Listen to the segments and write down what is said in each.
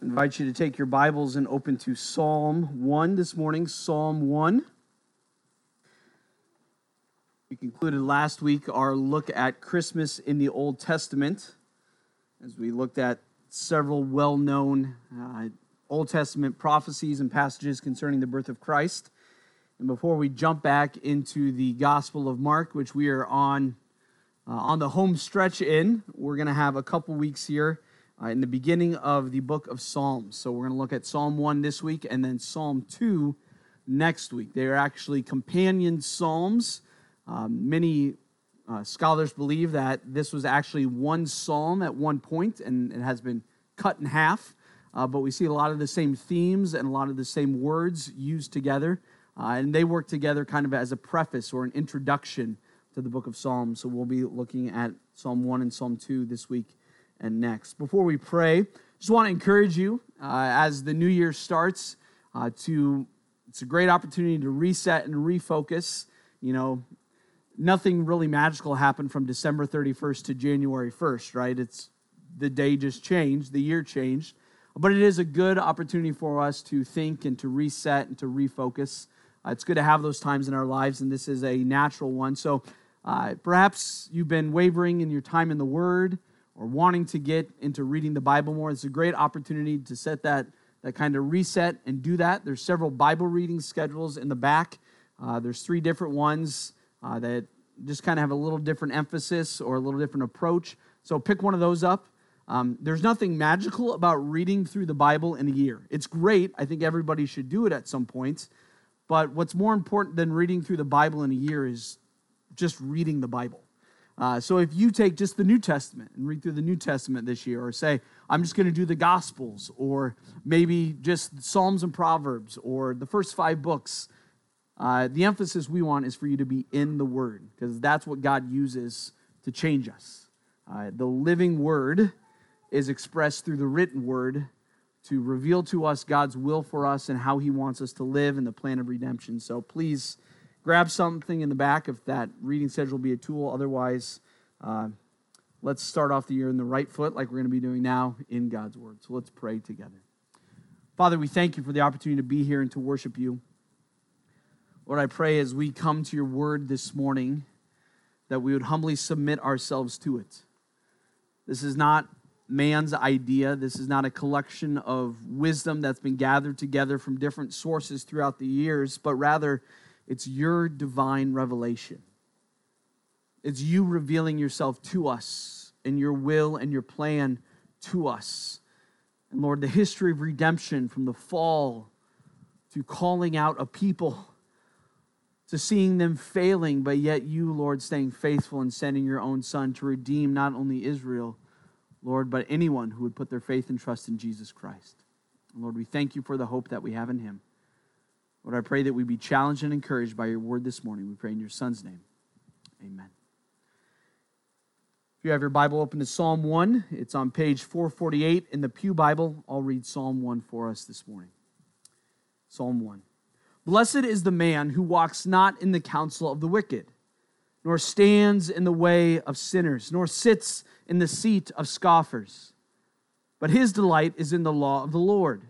I invite you to take your Bibles and open to Psalm 1 this morning. Psalm 1. We concluded last week our look at Christmas in the Old Testament as we looked at several well known uh, Old Testament prophecies and passages concerning the birth of Christ. And before we jump back into the Gospel of Mark, which we are on uh, on the home stretch in, we're going to have a couple weeks here uh, in the beginning of the book of Psalms. So we're going to look at Psalm 1 this week and then Psalm 2 next week. They are actually companion psalms. Um, many uh, scholars believe that this was actually one psalm at one point and it has been cut in half. Uh, but we see a lot of the same themes and a lot of the same words used together. Uh, and they work together kind of as a preface or an introduction to the book of Psalms. So we'll be looking at Psalm 1 and Psalm 2 this week and next. Before we pray, just want to encourage you uh, as the new year starts uh, to, it's a great opportunity to reset and refocus. You know, nothing really magical happened from December 31st to January 1st, right? It's the day just changed, the year changed. But it is a good opportunity for us to think and to reset and to refocus. Uh, it's good to have those times in our lives, and this is a natural one. So uh, perhaps you've been wavering in your time in the Word or wanting to get into reading the Bible more, it's a great opportunity to set that, that kind of reset and do that. There's several Bible reading schedules in the back. Uh, there's three different ones uh, that just kind of have a little different emphasis or a little different approach. So pick one of those up. Um, there's nothing magical about reading through the Bible in a year. It's great. I think everybody should do it at some point. But what's more important than reading through the Bible in a year is just reading the Bible. Uh, so if you take just the New Testament and read through the New Testament this year, or say, I'm just going to do the Gospels, or maybe just Psalms and Proverbs, or the first five books, uh, the emphasis we want is for you to be in the Word, because that's what God uses to change us. Uh, the living Word is expressed through the written Word to reveal to us God's will for us and how He wants us to live in the plan of redemption. So please grab something in the back if that reading schedule will be a tool. Otherwise, uh, let's start off the year in the right foot, like we're going to be doing now in God's Word. So let's pray together. Father, we thank you for the opportunity to be here and to worship you. Lord, I pray as we come to your Word this morning that we would humbly submit ourselves to it. This is not man's idea. This is not a collection of wisdom that's been gathered together from different sources throughout the years, but rather it's your divine revelation. It's you revealing yourself to us and your will and your plan to us. And Lord, the history of redemption from the fall to calling out a people to seeing them failing, but yet you, Lord, staying faithful and sending your own Son to redeem not only Israel, Lord, but anyone who would put their faith and trust in Jesus Christ. Lord, we thank you for the hope that we have in him. Lord, I pray that we be challenged and encouraged by your word this morning. We pray in your son's name. Amen. If you have your Bible open to Psalm 1, it's on page 448 in the Pew Bible. I'll read Psalm 1 for us this morning. Psalm 1. Blessed is the man who walks not in the counsel of the wicked, nor stands in the way of sinners, nor sits in the seat of scoffers. But his delight is in the law of the Lord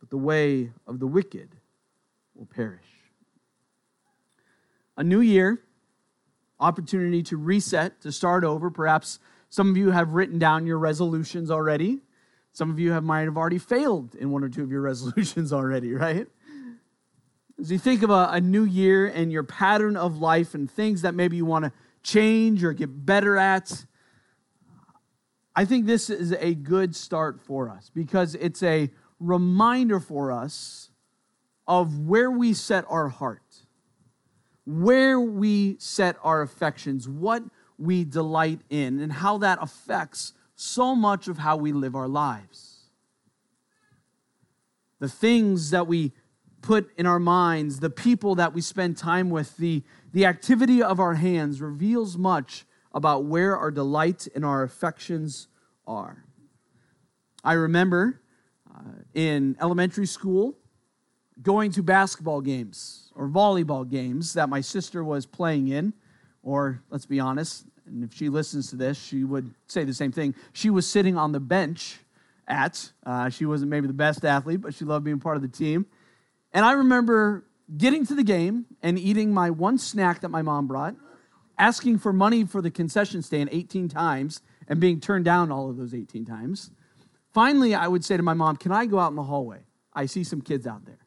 but the way of the wicked will perish. A new year, opportunity to reset, to start over. Perhaps some of you have written down your resolutions already. Some of you have might have already failed in one or two of your resolutions already, right? As you think of a, a new year and your pattern of life and things that maybe you want to change or get better at, I think this is a good start for us because it's a reminder for us of where we set our heart, where we set our affections, what we delight in, and how that affects so much of how we live our lives. the things that we put in our minds, the people that we spend time with, the, the activity of our hands reveals much about where our delight and our affections are. I remember in elementary school going to basketball games or volleyball games that my sister was playing in, or let's be honest, and if she listens to this, she would say the same thing. She was sitting on the bench at. Uh, she wasn't maybe the best athlete, but she loved being part of the team. And I remember getting to the game and eating my one snack that my mom brought, asking for money for the concession stand 18 times and being turned down all of those 18 times. Finally, I would say to my mom, Can I go out in the hallway? I see some kids out there.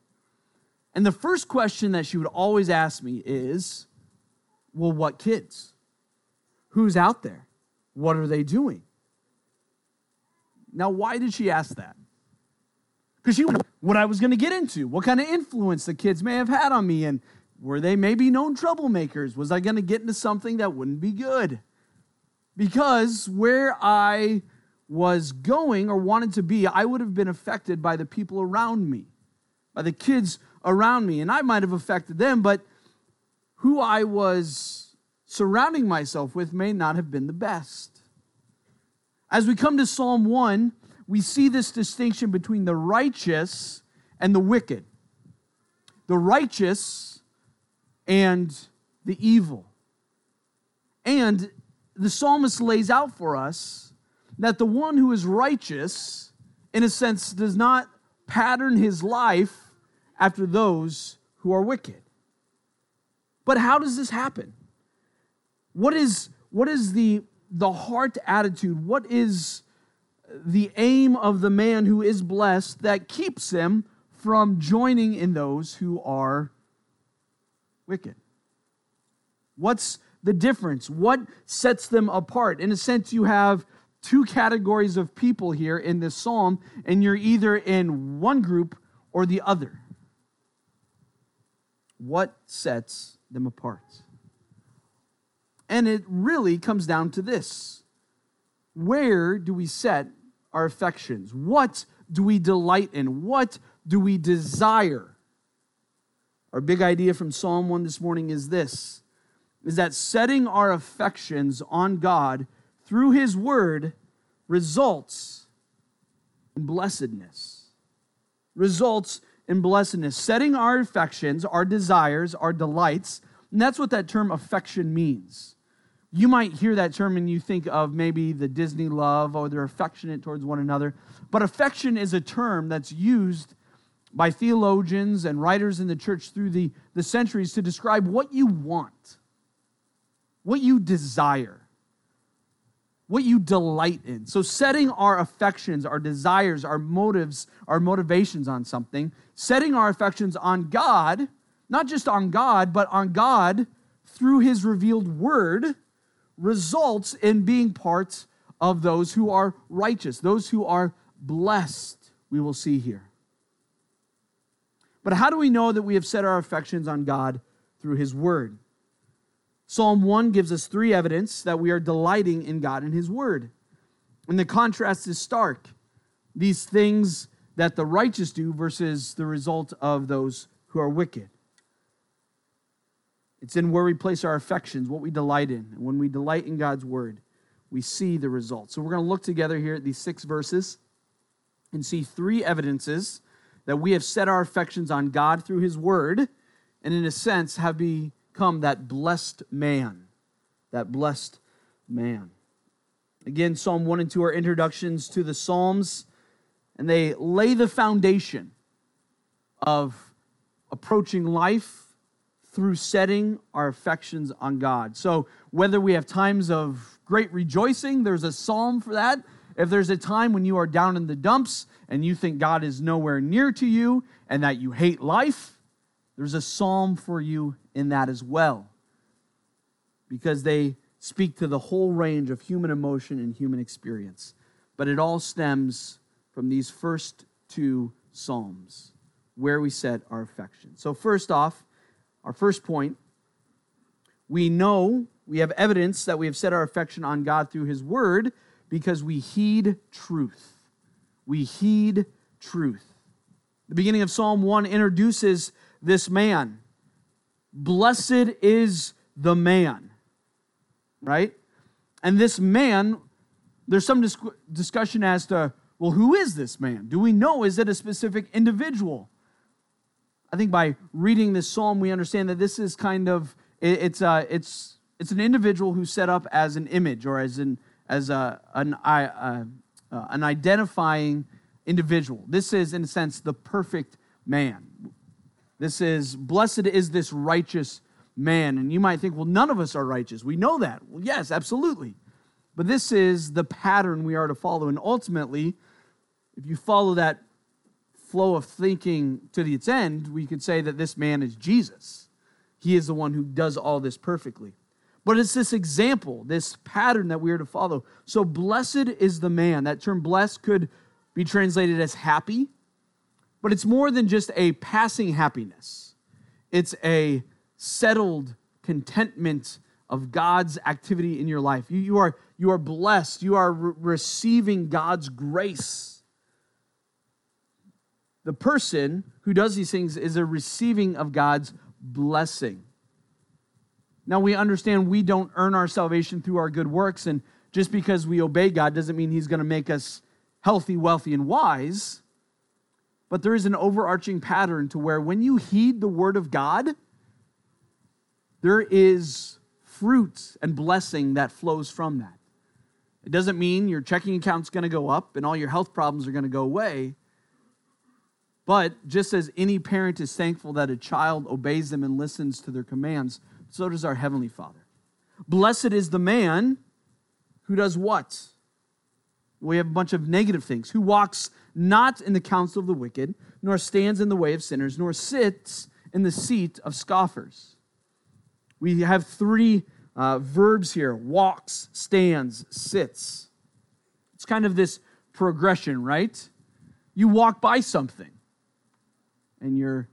And the first question that she would always ask me is, Well, what kids? Who's out there? What are they doing? Now, why did she ask that? Because she what I was going to get into, what kind of influence the kids may have had on me, and were they maybe known troublemakers? Was I going to get into something that wouldn't be good? Because where I was going or wanted to be, I would have been affected by the people around me, by the kids around me, and I might have affected them, but who I was surrounding myself with may not have been the best. As we come to Psalm 1, we see this distinction between the righteous and the wicked. The righteous and the evil. And the psalmist lays out for us that the one who is righteous, in a sense, does not pattern his life after those who are wicked. But how does this happen? What is, what is the the heart attitude? What is the aim of the man who is blessed that keeps him from joining in those who are wicked? What's the difference? What sets them apart? In a sense, you have two categories of people here in this psalm, and you're either in one group or the other. What sets them apart? And it really comes down to this Where do we set our affections? What do we delight in? What do we desire? Our big idea from Psalm 1 this morning is this is that setting our affections on God through his word results in blessedness. Results in blessedness. Setting our affections, our desires, our delights, and that's what that term affection means you might hear that term and you think of maybe the Disney love or they're affectionate towards one another. But affection is a term that's used by theologians and writers in the church through the, the centuries to describe what you want, what you desire, what you delight in. So, setting our affections, our desires, our motives, our motivations on something, setting our affections on God, not just on God, but on God through His revealed word results in being parts of those who are righteous, those who are blessed, we will see here. But how do we know that we have set our affections on God through His Word? Psalm 1 gives us three evidence that we are delighting in God and His Word. And the contrast is stark. These things that the righteous do versus the result of those who are wicked. It's in where we place our affections, what we delight in. And when we delight in God's word, we see the results. So we're going to look together here at these six verses and see three evidences that we have set our affections on God through his word, and in a sense have become that blessed man. That blessed man. Again, Psalm 1 and 2 are introductions to the Psalms, and they lay the foundation of approaching life through setting our affections on God. So, whether we have times of great rejoicing, there's a psalm for that. If there's a time when you are down in the dumps and you think God is nowhere near to you and that you hate life, there's a psalm for you in that as well. Because they speak to the whole range of human emotion and human experience. But it all stems from these first two psalms where we set our affection. So, first off, our first point we know, we have evidence that we have set our affection on God through His Word because we heed truth. We heed truth. The beginning of Psalm 1 introduces this man. Blessed is the man, right? And this man, there's some dis- discussion as to, well, who is this man? Do we know? Is it a specific individual? I think by reading this psalm, we understand that this is kind of it's uh, it's it's an individual who's set up as an image or as an as a, an uh, uh, an identifying individual. This is, in a sense, the perfect man. This is blessed is this righteous man, and you might think, well, none of us are righteous. We know that. Well, yes, absolutely. But this is the pattern we are to follow, and ultimately, if you follow that flow of thinking to its end, we could say that this man is Jesus. He is the one who does all this perfectly. But it's this example, this pattern that we are to follow. So, blessed is the man. That term blessed could be translated as happy, but it's more than just a passing happiness, it's a settled contentment of God's activity in your life. You, you, are, you are blessed, you are re- receiving God's grace the person who does these things is a receiving of God's blessing. Now we understand we don't earn our salvation through our good works, and just because we obey God doesn't mean He's going to make us healthy, wealthy, and wise. But there is an overarching pattern to where when you heed the word of God, there is fruit and blessing that flows from that. It doesn't mean your checking account's going to go up and all your health problems are going to go away. But just as any parent is thankful that a child obeys them and listens to their commands, so does our Heavenly Father. Blessed is the man who does what? We have a bunch of negative things. Who walks not in the counsel of the wicked, nor stands in the way of sinners, nor sits in the seat of scoffers. We have three uh, verbs here walks, stands, sits. It's kind of this progression, right? You walk by something and your,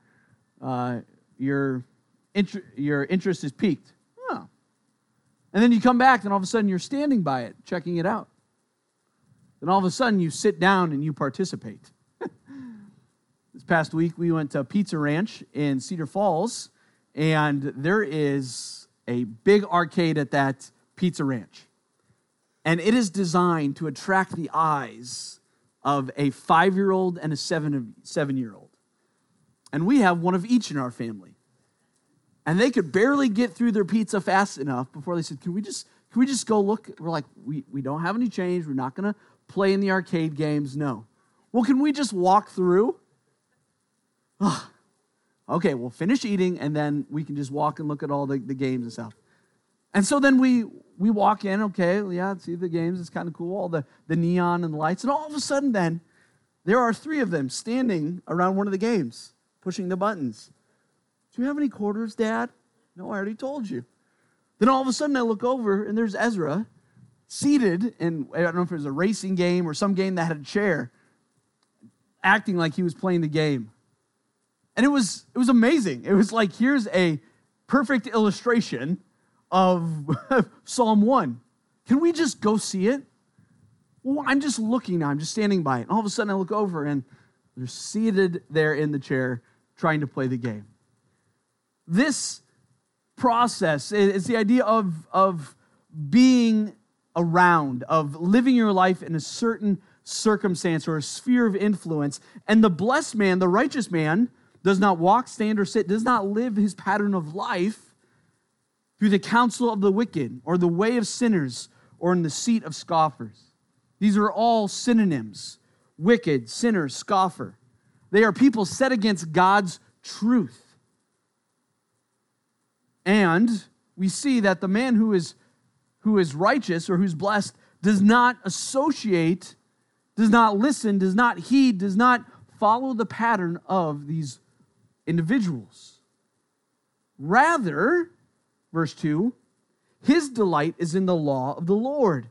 uh, your, your interest is piqued. Oh. And then you come back, and all of a sudden you're standing by it, checking it out. Then all of a sudden you sit down and you participate. this past week we went to Pizza Ranch in Cedar Falls, and there is a big arcade at that Pizza Ranch. And it is designed to attract the eyes of a five year old and a seven, seven year old and we have one of each in our family. And they could barely get through their pizza fast enough before they said, Can we just can we just go look? We're like, we, we don't have any change. We're not gonna play in the arcade games. No. Well, can we just walk through? Oh, okay, we'll finish eating and then we can just walk and look at all the, the games and stuff. And so then we we walk in, okay, yeah, see the games, it's kind of cool, all the, the neon and the lights, and all of a sudden then there are three of them standing around one of the games pushing the buttons. Do you have any quarters, Dad? No, I already told you. Then all of a sudden I look over and there's Ezra seated in, I don't know if it was a racing game or some game that had a chair, acting like he was playing the game. And it was it was amazing. It was like here's a perfect illustration of Psalm 1. Can we just go see it? Well, I'm just looking now. I'm just standing by it. And all of a sudden I look over and they're seated there in the chair trying to play the game. This process is the idea of, of being around, of living your life in a certain circumstance or a sphere of influence. And the blessed man, the righteous man, does not walk, stand, or sit, does not live his pattern of life through the counsel of the wicked or the way of sinners or in the seat of scoffers. These are all synonyms wicked, sinner, scoffer. They are people set against God's truth. And we see that the man who is, who is righteous or who's blessed does not associate, does not listen, does not heed, does not follow the pattern of these individuals. Rather, verse 2, his delight is in the law of the Lord.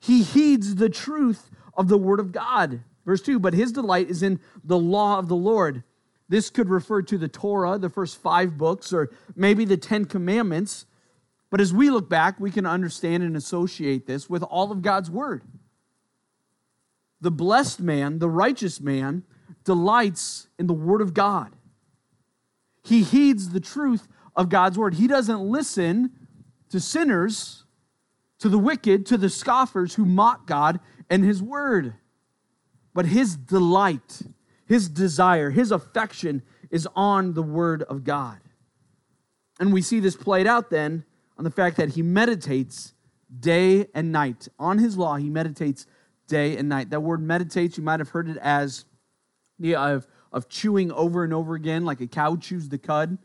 He heeds the truth of the word of God. Verse 2 But his delight is in the law of the Lord. This could refer to the Torah, the first five books, or maybe the Ten Commandments. But as we look back, we can understand and associate this with all of God's word. The blessed man, the righteous man, delights in the Word of God. He heeds the truth of God's Word. He doesn't listen to sinners, to the wicked, to the scoffers who mock God and His Word. But His delight, His desire, His affection is on the Word of God. And we see this played out then on the fact that He meditates day and night. On His law, He meditates day and night. That word meditates, you might have heard it as the of, of chewing over and over again, like a cow chews the cud.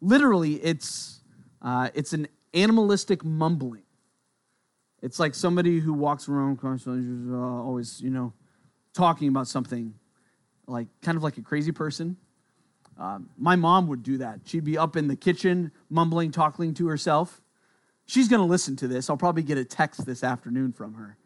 Literally, it's, uh, it's an animalistic mumbling. It's like somebody who walks around constantly, uh, always, you know, talking about something, like kind of like a crazy person. Uh, my mom would do that. She'd be up in the kitchen, mumbling, talking to herself. She's going to listen to this. I'll probably get a text this afternoon from her.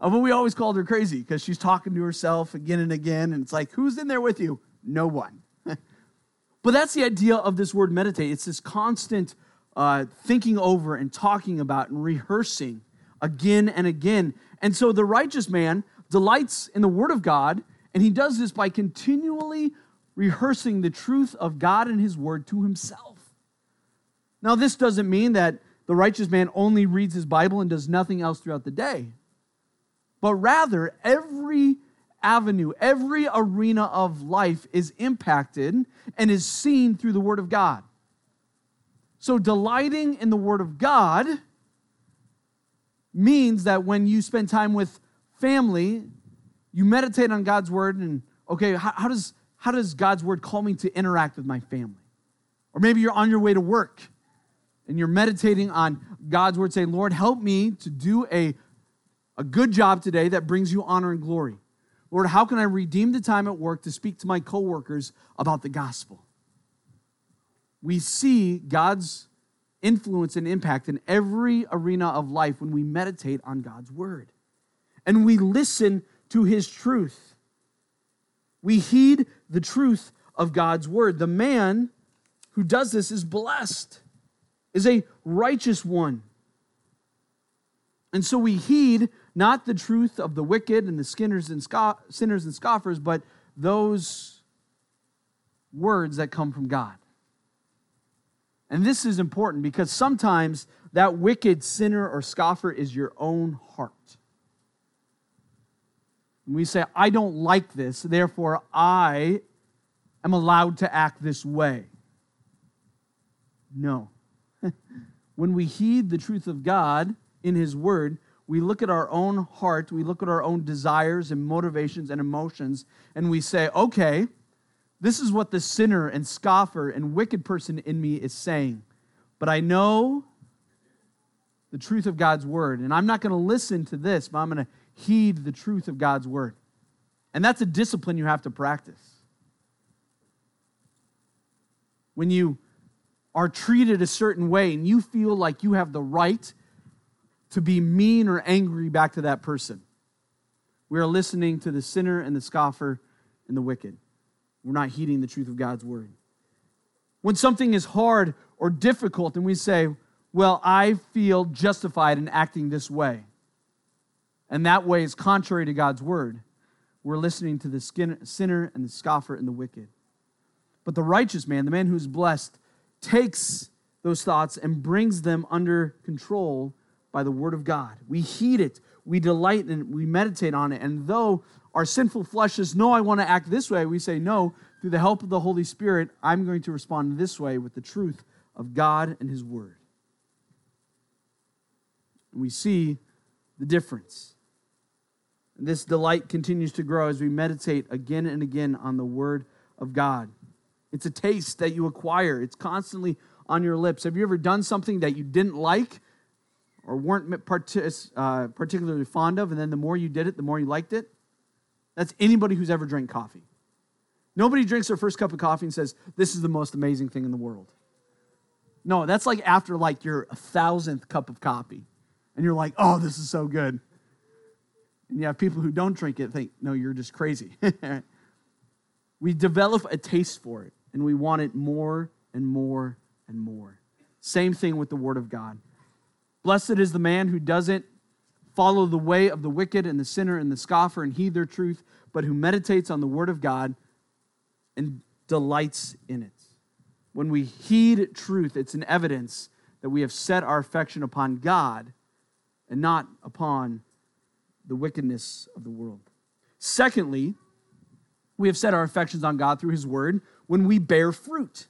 Uh, but we always called her crazy because she's talking to herself again and again. And it's like, who's in there with you? No one. but that's the idea of this word meditate. It's this constant uh, thinking over and talking about and rehearsing again and again. And so the righteous man delights in the word of God, and he does this by continually rehearsing the truth of God and his word to himself. Now, this doesn't mean that the righteous man only reads his Bible and does nothing else throughout the day but rather every avenue, every arena of life is impacted and is seen through the Word of God. So, delighting in the Word of God means that when you spend time with family, you meditate on God's Word and, okay, how, how does, how does God's Word call me to interact with my family? Or maybe you're on your way to work and you're meditating on God's Word, saying, Lord, help me to do a a good job today that brings you honor and glory. Lord, how can I redeem the time at work to speak to my coworkers about the gospel? We see God's influence and impact in every arena of life when we meditate on God's word and we listen to his truth. We heed the truth of God's word. The man who does this is blessed, is a righteous one. And so we heed not the truth of the wicked and the sinners and, and scoffers, but those words that come from God. And this is important because sometimes that wicked sinner or scoffer is your own heart. And we say, I don't like this, therefore I am allowed to act this way. No. when we heed the truth of God in His Word, we look at our own heart, we look at our own desires and motivations and emotions, and we say, okay, this is what the sinner and scoffer and wicked person in me is saying. But I know the truth of God's word, and I'm not going to listen to this, but I'm going to heed the truth of God's word. And that's a discipline you have to practice. When you are treated a certain way and you feel like you have the right to be mean or angry back to that person. We are listening to the sinner and the scoffer and the wicked. We're not heeding the truth of God's word. When something is hard or difficult and we say, Well, I feel justified in acting this way, and that way is contrary to God's word, we're listening to the sinner and the scoffer and the wicked. But the righteous man, the man who's blessed, takes those thoughts and brings them under control by the Word of God. We heed it, we delight in it, we meditate on it. And though our sinful flesh says, No, I want to act this way, we say, No, through the help of the Holy Spirit, I'm going to respond this way with the truth of God and His Word. We see the difference. This delight continues to grow as we meditate again and again on the Word of God. It's a taste that you acquire, it's constantly on your lips. Have you ever done something that you didn't like? or weren't uh, particularly fond of, and then the more you did it, the more you liked it? That's anybody who's ever drank coffee. Nobody drinks their first cup of coffee and says, This is the most amazing thing in the world. No, that's like after like your thousandth cup of coffee. And you're like, oh, this is so good. And you have people who don't drink it think, no, you're just crazy. we develop a taste for it, and we want it more and more and more. Same thing with the Word of God. Blessed is the man who doesn't follow the way of the wicked and the sinner and the scoffer and heed their truth, but who meditates on the word of God and delights in it. When we heed truth, it's an evidence that we have set our affection upon God and not upon the wickedness of the world. Secondly, we have set our affections on God through his word when we bear fruit.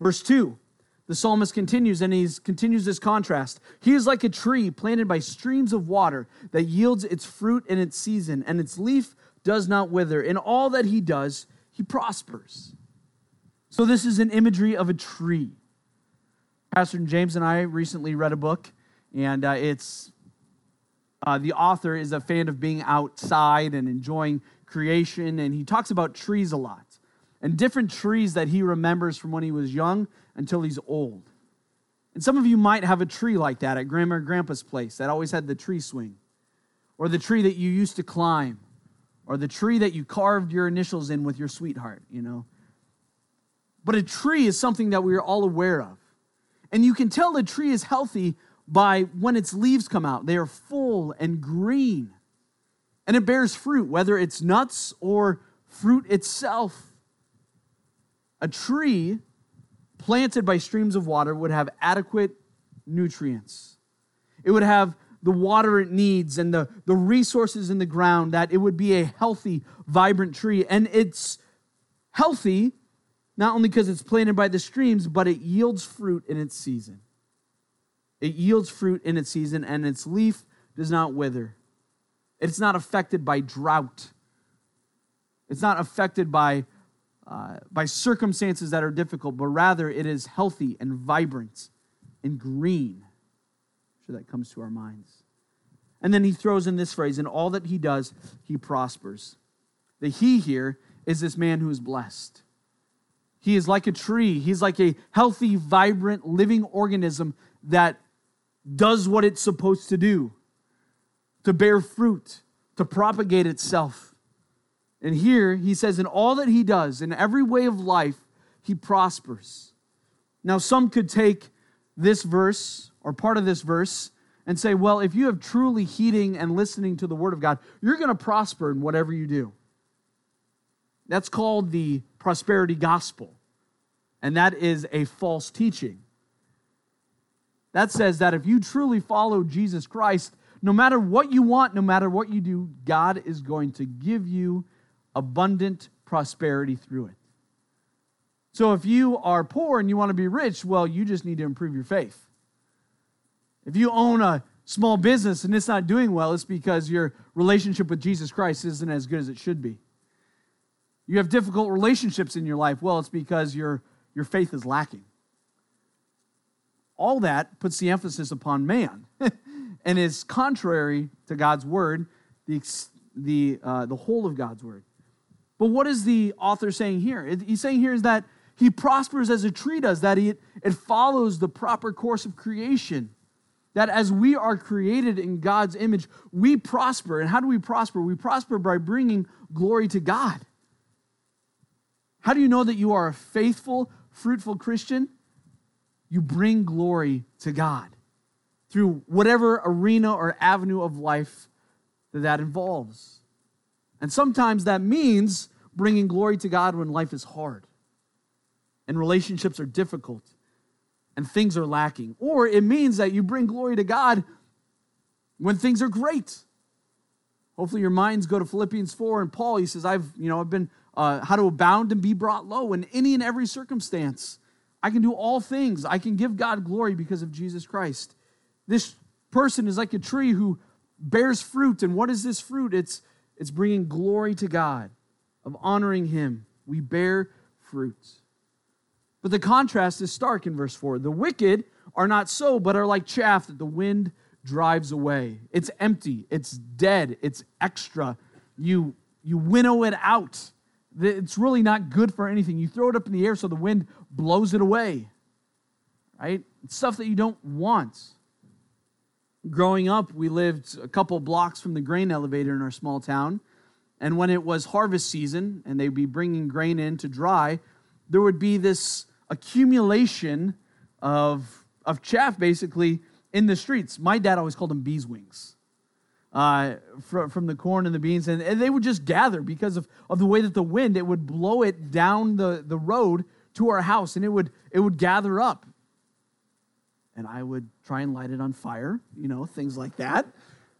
Verse 2 the psalmist continues and he continues this contrast. He is like a tree planted by streams of water that yields its fruit in its season, and its leaf does not wither. In all that he does, he prospers. So, this is an imagery of a tree. Pastor James and I recently read a book, and uh, it's uh, the author is a fan of being outside and enjoying creation, and he talks about trees a lot and different trees that he remembers from when he was young until he's old. And some of you might have a tree like that at grandma or grandpa's place that always had the tree swing, or the tree that you used to climb, or the tree that you carved your initials in with your sweetheart, you know. But a tree is something that we are all aware of. And you can tell the tree is healthy by when its leaves come out. They are full and green. And it bears fruit, whether it's nuts or fruit itself. A tree planted by streams of water would have adequate nutrients. It would have the water it needs and the, the resources in the ground, that it would be a healthy, vibrant tree. And it's healthy not only because it's planted by the streams, but it yields fruit in its season. It yields fruit in its season, and its leaf does not wither. It's not affected by drought. It's not affected by uh, by circumstances that are difficult, but rather it is healthy and vibrant and green. I'm sure that comes to our minds. And then he throws in this phrase, in all that he does, he prospers. The he here is this man who is blessed. He is like a tree. He's like a healthy, vibrant, living organism that does what it's supposed to do to bear fruit, to propagate itself. And here he says, in all that he does, in every way of life, he prospers. Now, some could take this verse or part of this verse and say, well, if you have truly heeding and listening to the word of God, you're going to prosper in whatever you do. That's called the prosperity gospel. And that is a false teaching. That says that if you truly follow Jesus Christ, no matter what you want, no matter what you do, God is going to give you abundant prosperity through it. So if you are poor and you want to be rich, well, you just need to improve your faith. If you own a small business and it's not doing well, it's because your relationship with Jesus Christ isn't as good as it should be. You have difficult relationships in your life, well, it's because your, your faith is lacking. All that puts the emphasis upon man and is contrary to God's word, the, the, uh, the whole of God's word. But what is the author saying here? He's saying here is that he prospers as a tree does, that it follows the proper course of creation. That as we are created in God's image, we prosper. And how do we prosper? We prosper by bringing glory to God. How do you know that you are a faithful, fruitful Christian? You bring glory to God through whatever arena or avenue of life that that involves. And sometimes that means bringing glory to God when life is hard and relationships are difficult and things are lacking. Or it means that you bring glory to God when things are great. Hopefully your minds go to Philippians 4 and Paul, he says, I've, you know, I've been uh, how to abound and be brought low in any and every circumstance. I can do all things. I can give God glory because of Jesus Christ. This person is like a tree who bears fruit. And what is this fruit? It's, it's bringing glory to God of honoring him, we bear fruits. But the contrast is stark in verse 4. The wicked are not so, but are like chaff that the wind drives away. It's empty, it's dead, it's extra. You, you winnow it out. It's really not good for anything. You throw it up in the air so the wind blows it away. Right? It's stuff that you don't want. Growing up, we lived a couple blocks from the grain elevator in our small town. And when it was harvest season and they'd be bringing grain in to dry, there would be this accumulation of, of chaff basically in the streets. My dad always called them bees wings. Uh, from, from the corn and the beans, and, and they would just gather because of, of the way that the wind, it would blow it down the, the road to our house, and it would, it would gather up. And I would try and light it on fire, you know, things like that.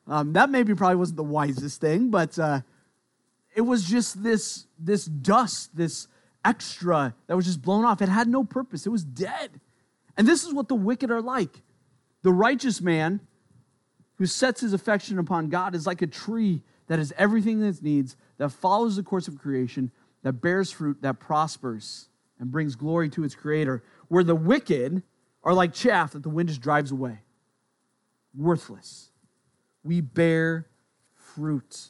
Um, that maybe probably wasn't the wisest thing, but uh, it was just this, this dust, this extra that was just blown off. It had no purpose, it was dead. And this is what the wicked are like. The righteous man who sets his affection upon God is like a tree that has everything that it needs, that follows the course of creation, that bears fruit, that prospers, and brings glory to its creator. Where the wicked are like chaff that the wind just drives away, worthless. We bear fruit.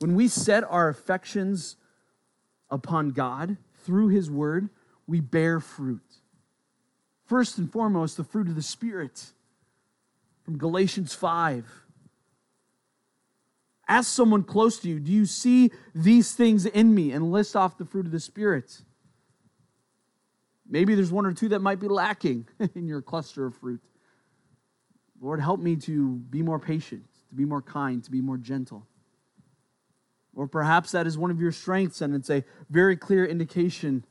When we set our affections upon God through his word, we bear fruit. First and foremost, the fruit of the Spirit from Galatians 5. Ask someone close to you, do you see these things in me? And list off the fruit of the Spirit. Maybe there's one or two that might be lacking in your cluster of fruit. Lord, help me to be more patient, to be more kind, to be more gentle. Or perhaps that is one of your strengths, and it's a very clear indication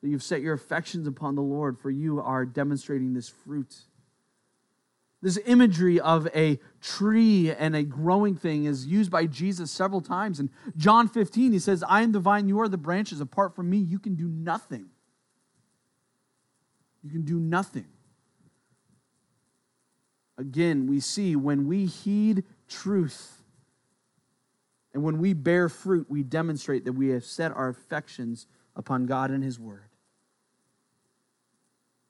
that you've set your affections upon the Lord, for you are demonstrating this fruit. This imagery of a tree and a growing thing is used by Jesus several times. In John 15, he says, I am the vine, you are the branches. Apart from me, you can do nothing. You can do nothing. Again, we see when we heed truth and when we bear fruit, we demonstrate that we have set our affections upon God and His Word.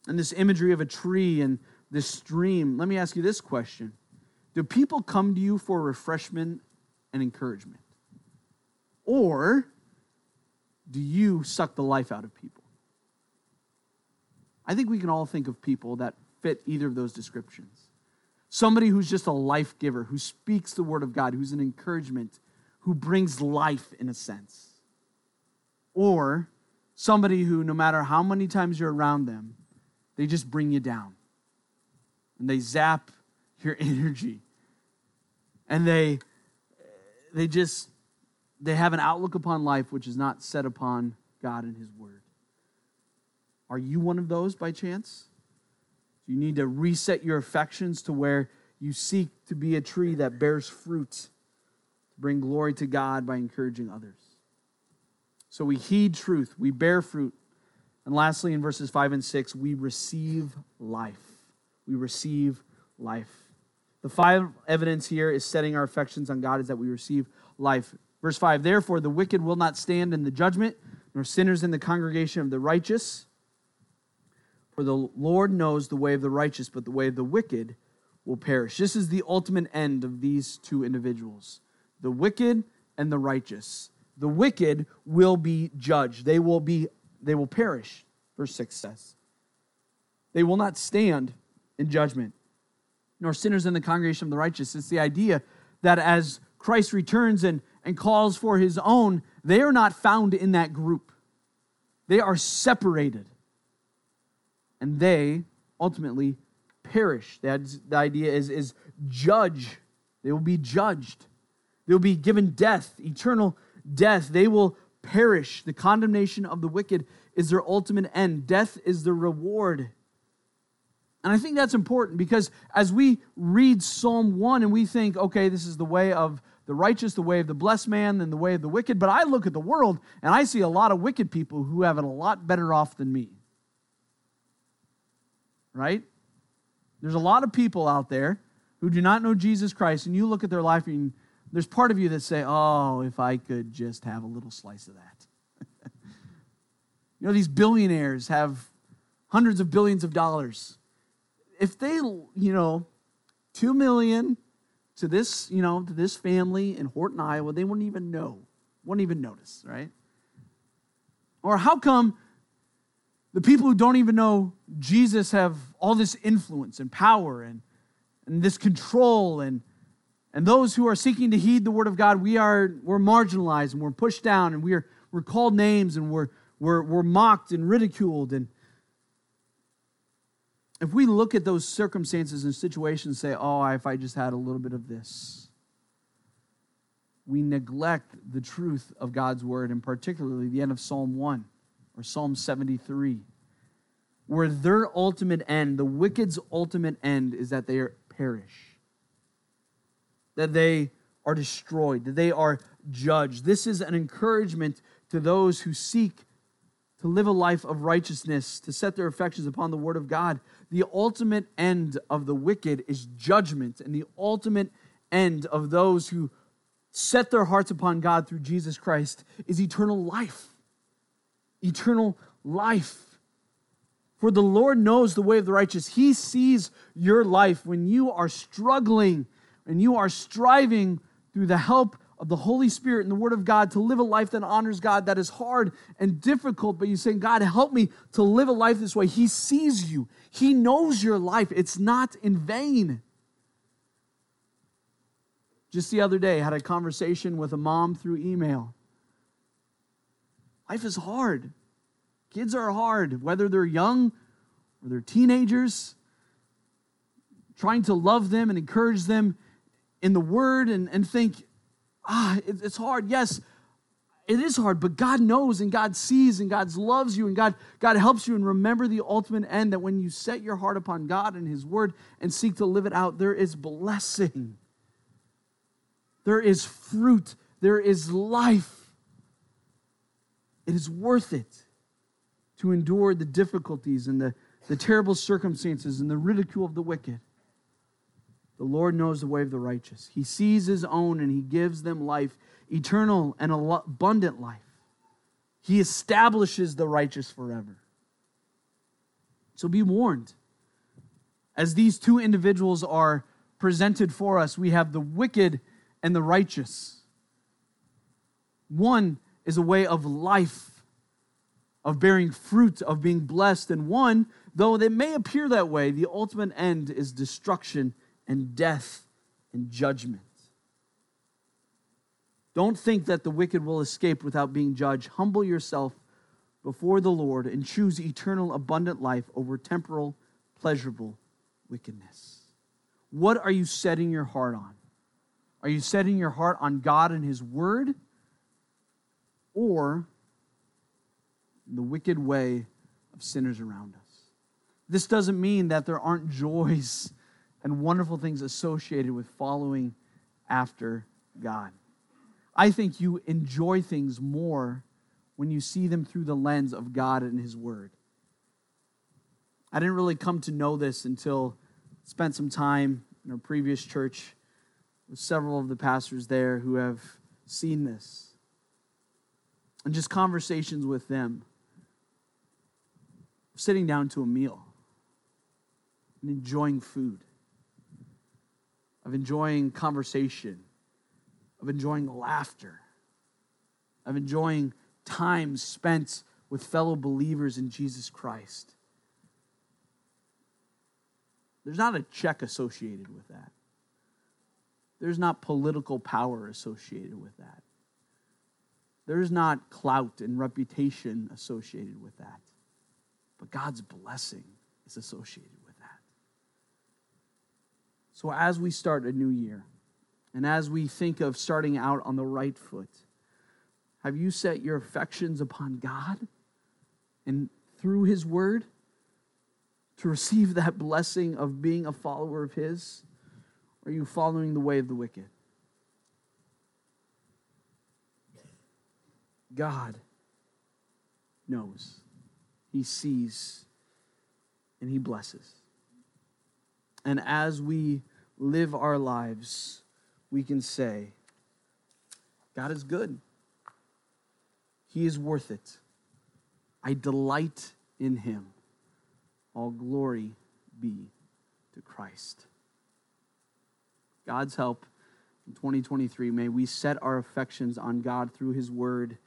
And this imagery of a tree and this stream, let me ask you this question Do people come to you for refreshment and encouragement? Or do you suck the life out of people? I think we can all think of people that fit either of those descriptions. Somebody who's just a life giver, who speaks the word of God, who's an encouragement, who brings life in a sense. Or somebody who, no matter how many times you're around them, they just bring you down and they zap your energy. And they they just they have an outlook upon life which is not set upon god and his word. Are you one of those by chance? You need to reset your affections to where you seek to be a tree that bears fruit to bring glory to god by encouraging others. So we heed truth we bear fruit and lastly, in verses 5 and 6, we receive life. We receive life. The five evidence here is setting our affections on God is that we receive life. Verse 5 Therefore, the wicked will not stand in the judgment, nor sinners in the congregation of the righteous. For the Lord knows the way of the righteous, but the way of the wicked will perish. This is the ultimate end of these two individuals the wicked and the righteous. The wicked will be judged, they will be they will perish. Verse 6 says, They will not stand in judgment, nor sinners in the congregation of the righteous. It's the idea that as Christ returns and, and calls for his own, they are not found in that group. They are separated. And they ultimately perish. That's, the idea is, is judge. They will be judged. They will be given death, eternal death. They will perish. The condemnation of the wicked is their ultimate end. Death is the reward. And I think that's important because as we read Psalm 1 and we think, okay, this is the way of the righteous, the way of the blessed man, and the way of the wicked, but I look at the world and I see a lot of wicked people who have it a lot better off than me. Right? There's a lot of people out there who do not know Jesus Christ, and you look at their life and there's part of you that say, oh, if I could just have a little slice of that. you know, these billionaires have hundreds of billions of dollars. If they, you know, two million to this, you know, to this family in Horton, Iowa, they wouldn't even know, wouldn't even notice, right? Or how come the people who don't even know Jesus have all this influence and power and, and this control and and those who are seeking to heed the word of God, we are we're marginalized and we're pushed down and we're we're called names and we're we're, we're mocked and ridiculed and if we look at those circumstances and situations, and say, oh, if I just had a little bit of this, we neglect the truth of God's word, and particularly the end of Psalm 1 or Psalm 73, where their ultimate end, the wicked's ultimate end, is that they perish, that they are destroyed, that they are judged. This is an encouragement to those who seek to live a life of righteousness, to set their affections upon the word of God. The ultimate end of the wicked is judgment, and the ultimate end of those who set their hearts upon God through Jesus Christ is eternal life. Eternal life. For the Lord knows the way of the righteous. He sees your life when you are struggling and you are striving through the help of the Holy Spirit and the Word of God to live a life that honors God that is hard and difficult, but you're saying, God, help me to live a life this way. He sees you, He knows your life. It's not in vain. Just the other day, I had a conversation with a mom through email. Life is hard. Kids are hard, whether they're young or they're teenagers. Trying to love them and encourage them in the Word and, and think, ah, it's hard. Yes, it is hard, but God knows and God sees and God loves you and God, God helps you. And remember the ultimate end that when you set your heart upon God and His Word and seek to live it out, there is blessing, there is fruit, there is life. It is worth it to endure the difficulties and the, the terrible circumstances and the ridicule of the wicked. The Lord knows the way of the righteous. He sees his own and he gives them life, eternal and abundant life. He establishes the righteous forever. So be warned. As these two individuals are presented for us, we have the wicked and the righteous. One is a way of life, of bearing fruit, of being blessed, and one, though it may appear that way, the ultimate end is destruction and death and judgment. Don't think that the wicked will escape without being judged. Humble yourself before the Lord and choose eternal, abundant life over temporal, pleasurable wickedness. What are you setting your heart on? Are you setting your heart on God and His Word or the wicked way of sinners around us? This doesn't mean that there aren't joys and wonderful things associated with following after God. I think you enjoy things more when you see them through the lens of God and His Word. I didn't really come to know this until I spent some time in our previous church with several of the pastors there who have seen this. And just conversations with them, sitting down to a meal and enjoying food of enjoying conversation, of enjoying laughter, of enjoying time spent with fellow believers in Jesus Christ. There's not a check associated with that. There's not political power associated with that. There's not clout and reputation associated with that. But God's blessing is associated so, as we start a new year, and as we think of starting out on the right foot, have you set your affections upon God and through His Word to receive that blessing of being a follower of His? Or are you following the way of the wicked? God knows, He sees, and He blesses. And as we live our lives, we can say, God is good. He is worth it. I delight in him. All glory be to Christ. God's help in 2023, may we set our affections on God through his word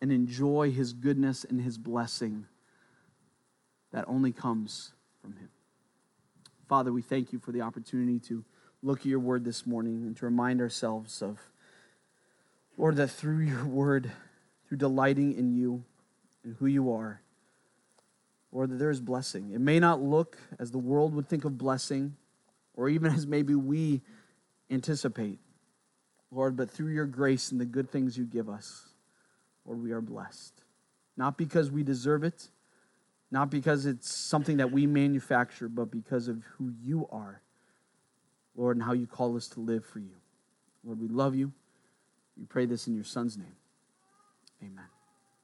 and enjoy his goodness and his blessing that only comes from him. Father, we thank you for the opportunity to look at your word this morning and to remind ourselves of, Lord, that through your word, through delighting in you and who you are, Lord, that there is blessing. It may not look as the world would think of blessing, or even as maybe we anticipate. Lord, but through your grace and the good things you give us, Lord, we are blessed. Not because we deserve it, not because it's something that we manufacture, but because of who you are, Lord, and how you call us to live for you. Lord, we love you. We pray this in your Son's name. Amen.